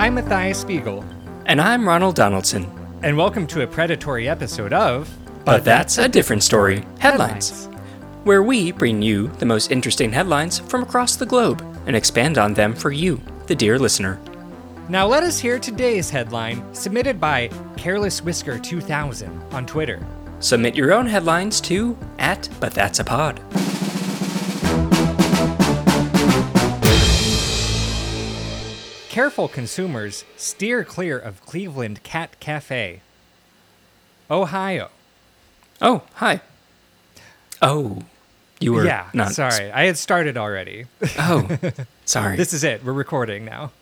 I'm Matthias Spiegel, And I'm Ronald Donaldson. and welcome to a predatory episode of. But that's a different story. Headlines. Where we bring you the most interesting headlines from across the globe and expand on them for you, the dear listener. Now let us hear today's headline, submitted by Careless Whisker 2000 on Twitter. Submit your own headlines to at But That's a Pod. Careful consumers steer clear of Cleveland Cat Cafe. Ohio. Oh, hi. Oh, you were yeah, not. sorry. I had started already. Oh, sorry. this is it. We're recording now.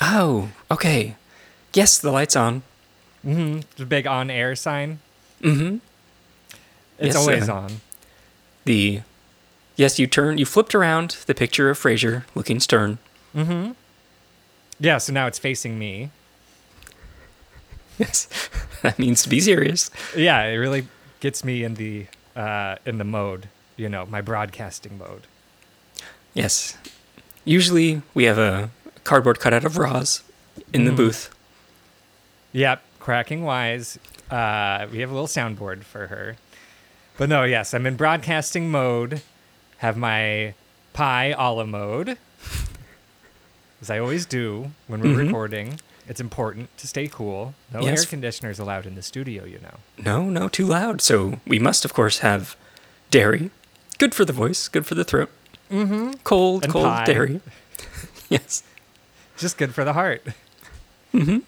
oh, okay. Yes, the light's on. Mm-hmm. The big on air sign. Mm-hmm. It's Yes, always uh, on. The yes, you turned. You flipped around the picture of Frasier looking stern. Yeah, so now it's facing me. Yes, that means to be serious. Yeah, it really gets me in the uh, in the mode, you know, my broadcasting mode. Yes. Usually we have a cardboard cutout of Roz in the Mhm. booth. Yep, cracking wise. Uh, we have a little soundboard for her. But no, yes, I'm in broadcasting mode. Have my pie a la mode, as I always do when we're Mhm. recording. It's important to stay cool. No Yes. air conditioners allowed in the studio, you know. No, no, too loud. So we must, of course, have dairy. Good for the voice, good for the throat. Mm-hmm. Cold, And cold pie. dairy. yes. Just good for the heart. Mm-hmm.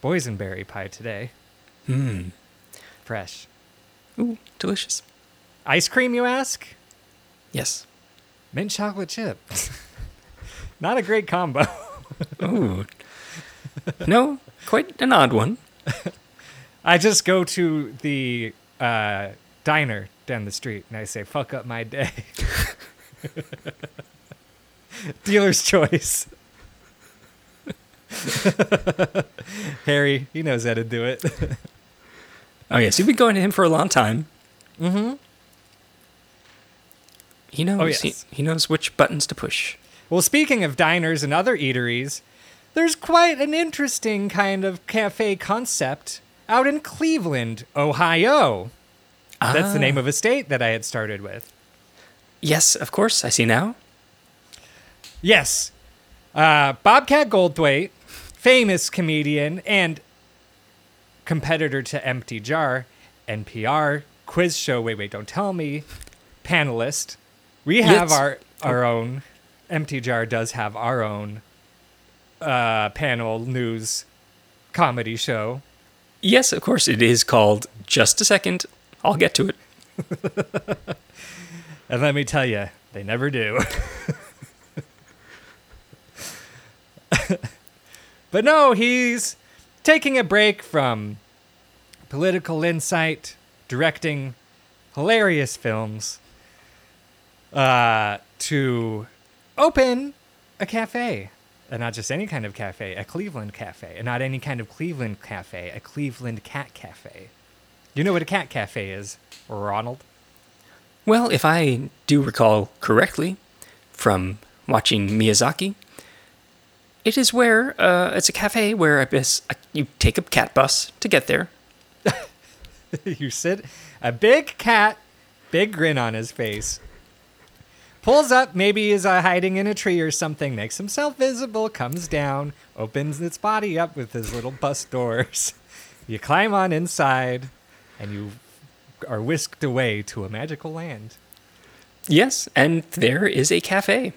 Boysenberry pie today. Mm. Fresh. Ooh, delicious. Ice cream, you ask? Yes. Mint chocolate chip. Not a great combo. Ooh. no, quite an odd one. I just go to the uh, diner down the street and I say, fuck up my day. Dealer's choice. Harry, he knows how to do it. Oh yes, you've been going to him for a long time. Mm-hmm. He knows. Oh, yes. he, he knows which buttons to push. Well, speaking of diners and other eateries, there's quite an interesting kind of cafe concept out in Cleveland, Ohio. That's the Ah. name of a state that I had started with. Yes, of course. I see now. Yes. Uh, Bobcat Goldthwait, famous comedian and competitor to Empty Jar, NPR quiz show. Wait, wait, don't tell me. Panelist. We have our our own. Empty Jar does have our own uh, panel news comedy show. Yes, of course. It is called. Just a second. I'll get to it. And let me tell you, they never do. but no, he's taking a break from political insight, directing hilarious films, uh, to open a cafe. And not just any kind of cafe, a Cleveland cafe. And not any kind of Cleveland cafe, a Cleveland cat cafe. You know what a cat cafe is, Ronald? Well, if I do recall correctly from watching Miyazaki, it is where uh, it's a cafe where I guess uh, you take a cat bus to get there. you sit a big cat big grin on his face pulls up maybe is uh, hiding in a tree or something makes himself visible comes down opens its body up with his little bus doors you climb on inside and you are whisked away to a magical land Yes, and there is a cafe.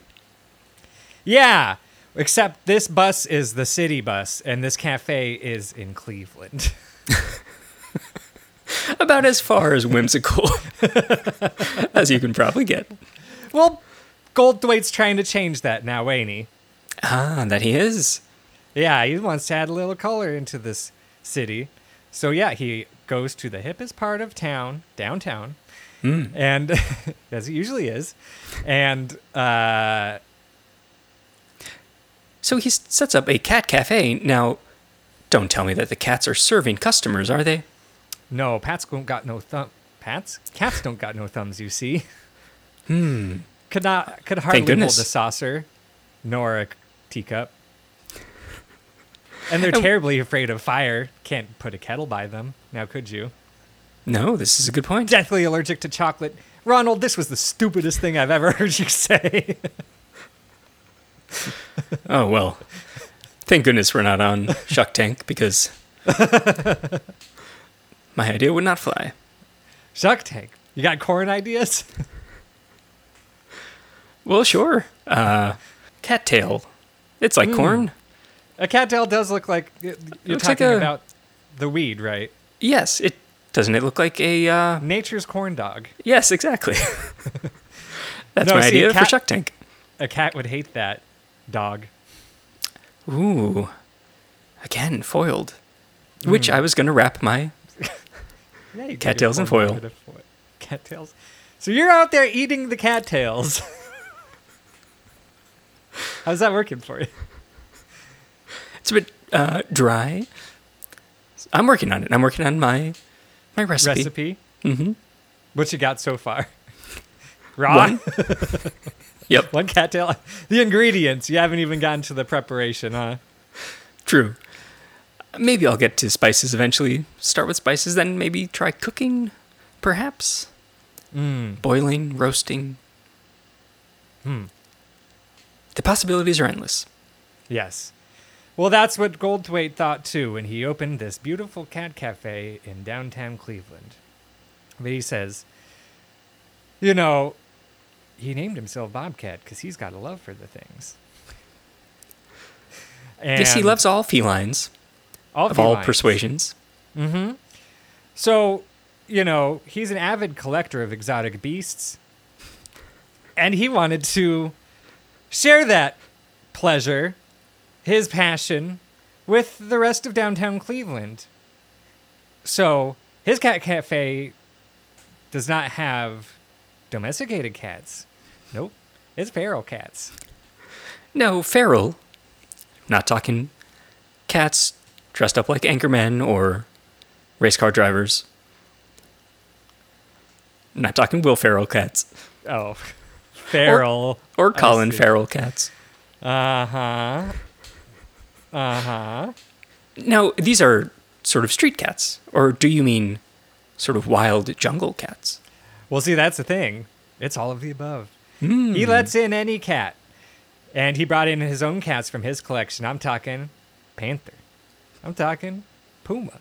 yeah except this bus is the city bus and this cafe is in cleveland About as far as whimsical as you can probably get. Well goldthwait's trying to change that now ain't he Ah, that he is. Yeah, he wants to add a little color into this city. So yeah, he goes to the hippest part of town, downtown, and as it usually is, and uh, So he sets up a cat cafe. Now, don't tell me that the cats are serving customers, are they? no, Pats don't got no thumb. Pats, cats don't got no thumbs. You see. Hmm. Could not. Could hardly hold a saucer, nor a teacup. And they're terribly afraid of fire. Can't put a kettle by them. Now, could you? No, this is a good point. Deathly allergic to chocolate. Ronald, this was the stupidest thing I've ever heard you say. Oh well. Thank goodness we're not on Shuck Tank because my idea would not fly. Shuck tank. You got corn ideas? Well, sure. Uh, cattail. It's like corn. A cattail does look like you're looks like talking a- about the weed, right? Yes, it doesn't. It look like a. Uh, Nature's corn dog. yes, exactly. That's No, my see, idea a for cat- Shuck Tank. A cat would hate that dog. Ooh. Again, foiled. Which I was going to wrap my. Yeah, Cattails in foil. dog with a fo- Cattails. So you're out there eating the cattails. How's that working for you? It's a bit uh, dry. I'm working on it. I'm working on my my recipe. Recipe? Mm-hmm. What you got so far? Raw? One. Yep, One cattail. The ingredients. You haven't even gotten to the preparation, huh? true. Maybe I'll get to spices eventually. Start with spices, then maybe try cooking, perhaps. Mm. Boiling, roasting. Hmm. The possibilities are endless. Yes. Well, that's what Goldthwait thought too when he opened this beautiful cat cafe in downtown Cleveland. But he says, you know, he named himself Bobcat because he's got a love for the things. yes, he loves all felines all of all persuasions. Mm-hmm. So, you know, he's an avid collector of exotic beasts. And he wanted to share that pleasure, his passion, with the rest of downtown Cleveland. So, his cat cafe does not have domesticated cats. Nope. It's feral cats. No, feral. Not talking cats dressed up like anchormen or race car drivers. Not talking Will Ferrell cats Oh, feral. or I Colin. Farrell cats. Uh huh. Uh huh. Now, these are sort of street cats, or do you mean sort of wild jungle cats? Well, see, that's the thing. It's all of the above. He lets in any cat. And he brought in his own cats from his collection. I'm talking panther. I'm talking puma.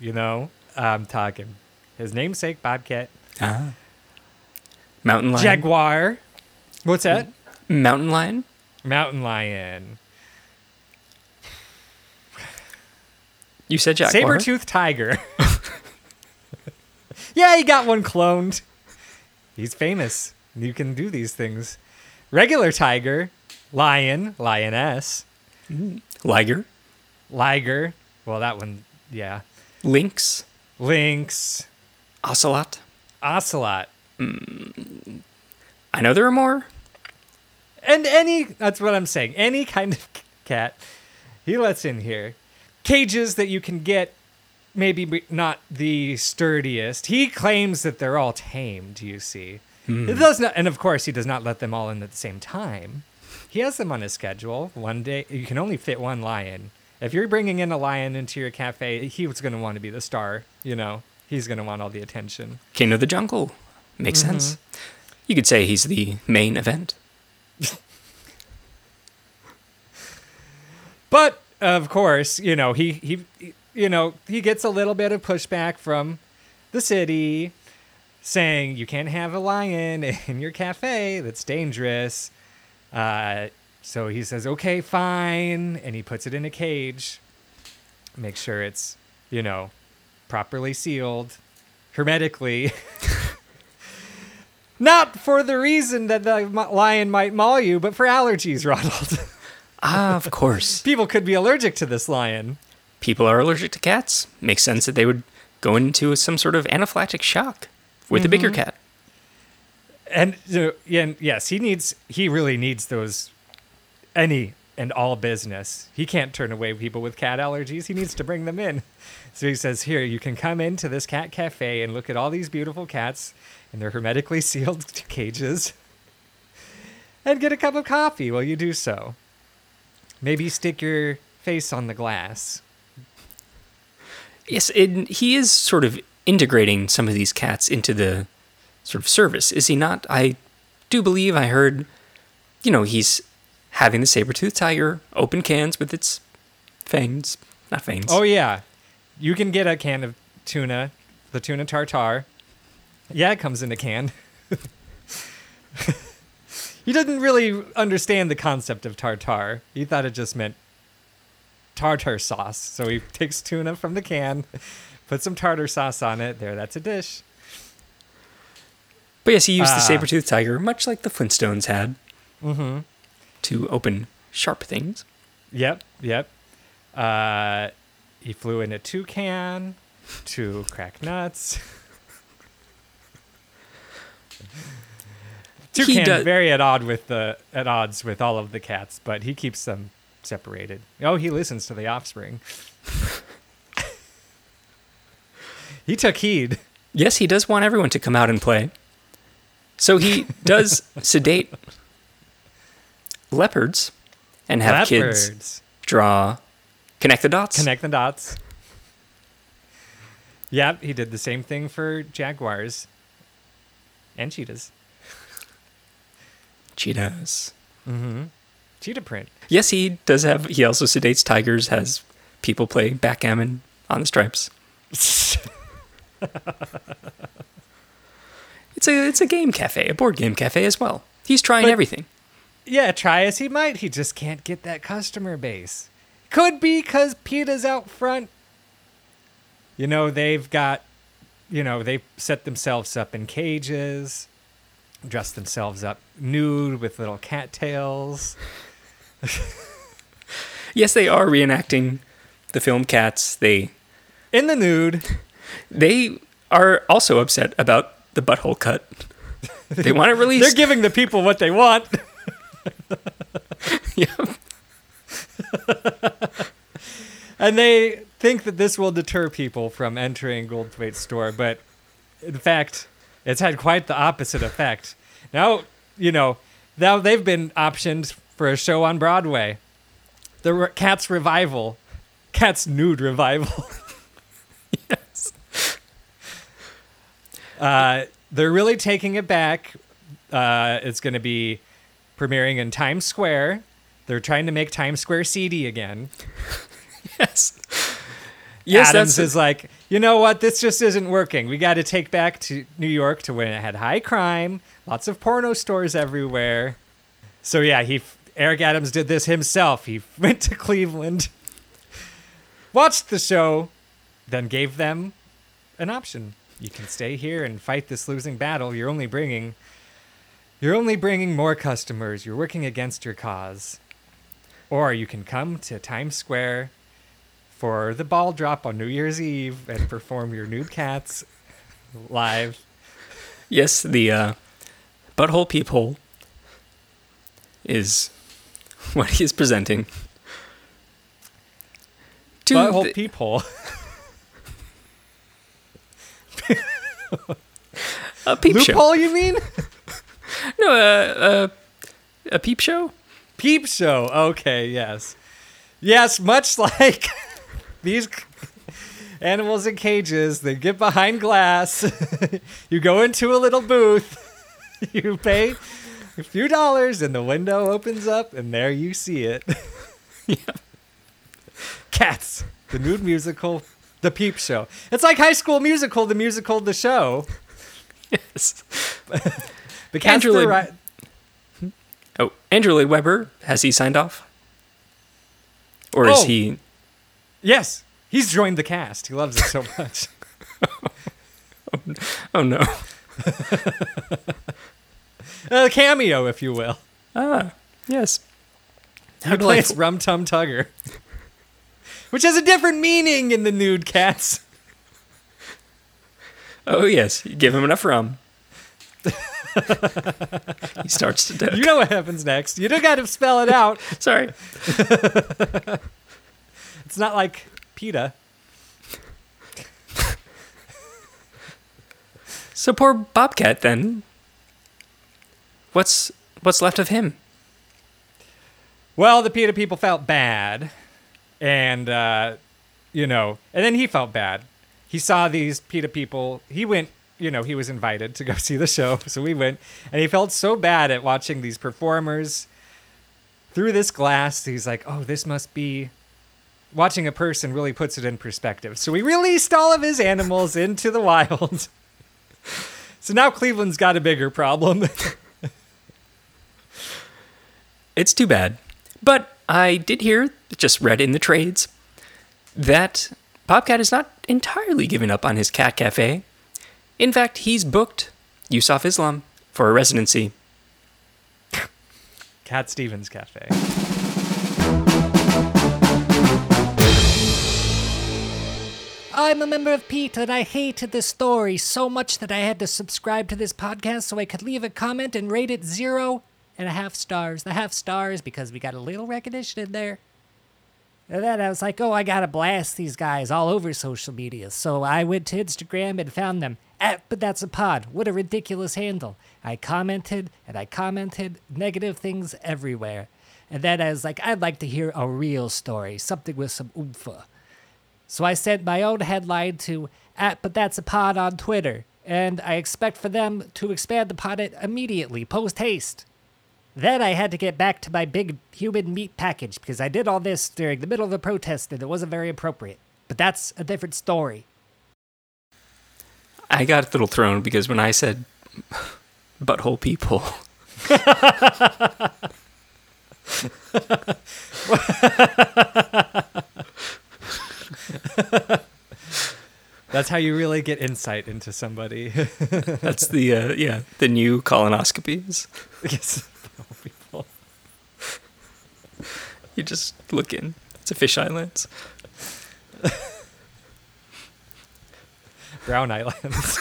You know, I'm talking his namesake bobcat, Ah. Mountain lion. jaguar. What's that? Mountain lion? Mountain lion. You said jaguar. Saber-toothed tiger. yeah, he got one cloned. He's famous. You can do these things. Regular tiger, lion, lioness, mm-hmm. Liger. liger. Well, that one, yeah. Lynx. Lynx, Ocelot. ocelot, I know there are more. and any. That's what I'm saying. Any kind of cat, he lets in here. Cages that you can get, maybe not the sturdiest. He claims that they're all tamed. You see, hmm. it does not, and of course he does not let them all in at the same time. He has them on his schedule. One day you can only fit one lion. If you're bringing in a lion into your cafe, he was going to want to be the star. You know, he's going to want all the attention. King of the jungle. Makes Mm-hmm. sense. You could say he's the main event. But of course, you know, he he you know, he gets a little bit of pushback from the city saying you can't have a lion in your cafe, that's dangerous. Uh, so he says, "Okay, fine." And he puts it in a cage. Make sure it's, you know, properly sealed hermetically. Not for the reason that the lion might maul you, but for allergies, Ronald. Ah, of course. People could be allergic to this lion. People are allergic to cats. Makes sense that they would go into some sort of anaphylactic shock with a bigger cat. And, yeah, and yes, he needs, he really needs those, any and all business. He can't turn away people with cat allergies. He needs to bring them in. So he says, Here, you can come into this cat cafe and look at all these beautiful cats in their hermetically sealed cages and get a cup of coffee while you do so. Maybe stick your face on the glass. Yes, it, he is sort of integrating some of these cats into the sort of service, is he not? I do believe I heard, you know, he's having the saber-toothed tiger open cans with its fangs, not fangs. Oh yeah, you can get a can of tuna, the tuna tartar. Yeah, it comes in a can. he didn't really understand the concept of tartar. He thought it just meant tartar sauce. So he takes tuna from the can, puts some tartar sauce on it. There, that's a dish. But yes, he used the Ah. saber-toothed tiger, much like the Flintstones had, Mm-hmm. to open sharp things. Yep, yep. Uh, he flew in a toucan to crack nuts. Toucan does- very at odd with the at odds with all of the cats, but he keeps them separated. Oh, he listens to the offspring. he took heed. Yes, he does want everyone to come out and play. So he does sedate leopards and have kids draw, connect the dots. Connect the dots. Yep, he did the same thing for jaguars and cheetahs. Cheetahs. Mm-hmm. Cheetah print. Yes, he does have. He also sedates tigers. Has people play backgammon on the stripes. It's a it's a game cafe, a board game cafe as well. He's trying But- everything. yeah, try as he might, he just can't get that customer base. Could be because PETA's out front. You know, they've got, you know, they set themselves up in cages, dress themselves up nude with little cattails. Yes, they are reenacting the film Cats. They In the nude. they are also upset about the butthole cut. They want it released. They're giving the people what they want. Yeah. And they think that this will deter people from entering Goldthwait's store, but in fact, it's had quite the opposite effect. Now, you know, now they've been optioned for a show on Broadway. The Re- Cats Revival. Cats Nude Revival. yes. Uh, they're really taking it back. Uh, it's going to be premiering in Times Square. They're trying to make Times Square seedy again. Yes. Yes, Adams that's is like, you know what? This just isn't working. We got to take back to New York to when it had high crime, lots of porno stores everywhere. So yeah, he Eric Adams did this himself. He went to Cleveland, watched the show, then gave them an option. You can stay here and fight this losing battle. You're only bringing you're only bringing more customers. You're working against your cause. Or you can come to Times Square for the ball drop on New Year's Eve and perform your nude cats live. yes. The uh, butthole peephole is what he is presenting. To Butthole the- peephole. a peep show. Loophole, you mean? No, uh, uh, a peep show. Peep show. Okay, yes. Yes, much like these animals in cages, they get behind glass. you go into a little booth. you pay a few dollars, and the window opens up, and there you see it. Cats, the nude musical, the peep show. It's like High School Musical, the musical, the show. Yes. The cats Andrew were Lloyd- ri- hmm? Oh, Andrew Lloyd Webber has he signed off, or is Oh. he? Yes, he's joined the cast. He loves it so much. Oh no. a cameo, if you will. Ah, yes. He How plays. Rum Tum Tugger, which has a different meaning in the nude cats. Oh yes, you give him enough rum. he starts to duck. You know what happens next. You don't got to spell it out. Sorry. It's not like PETA. So poor Bobcat then. What's what's left of him? Well, the PETA people felt bad and uh, you know, and then he felt bad. He saw these PETA people. He went, you know, he was invited to go see the show, so we went, and he felt so bad at watching these performers through this glass. He's like, oh, this must be. Watching a person really puts it in perspective. So we released all of his animals into the wild. So now Cleveland's got a bigger problem. It's too bad. But I did hear, just read in the trades, that Bobcat is not entirely giving up on his cat cafe. In fact, he's booked Yusuf Islam for a residency. Cat Stevens Cafe. I'm a member of Pete, and I hated this story so much that I had to subscribe to this podcast so I could leave a comment and rate it zero and a half stars. The half stars because we got a little recognition in there. And then I was like, oh, I gotta blast these guys all over social media. So I went to Instagram and found them at But That's a Pod. What a ridiculous handle. I commented and I commented negative things everywhere. And then I was like, I'd like to hear a real story, something with some oomph. So I sent my own headline to at But That's a Pod on Twitter, and I expect for them to expand upon it immediately, post haste. Then I had to get back to my big human meat package because I did all this during the middle of the protest and it wasn't very appropriate. But that's a different story. I got a little thrown because when I said butthole people, That's how you really get insight into somebody. that's the uh, yeah the new colonoscopies. yes. People. You just look in. It's a fisheye lens. Brown Islands.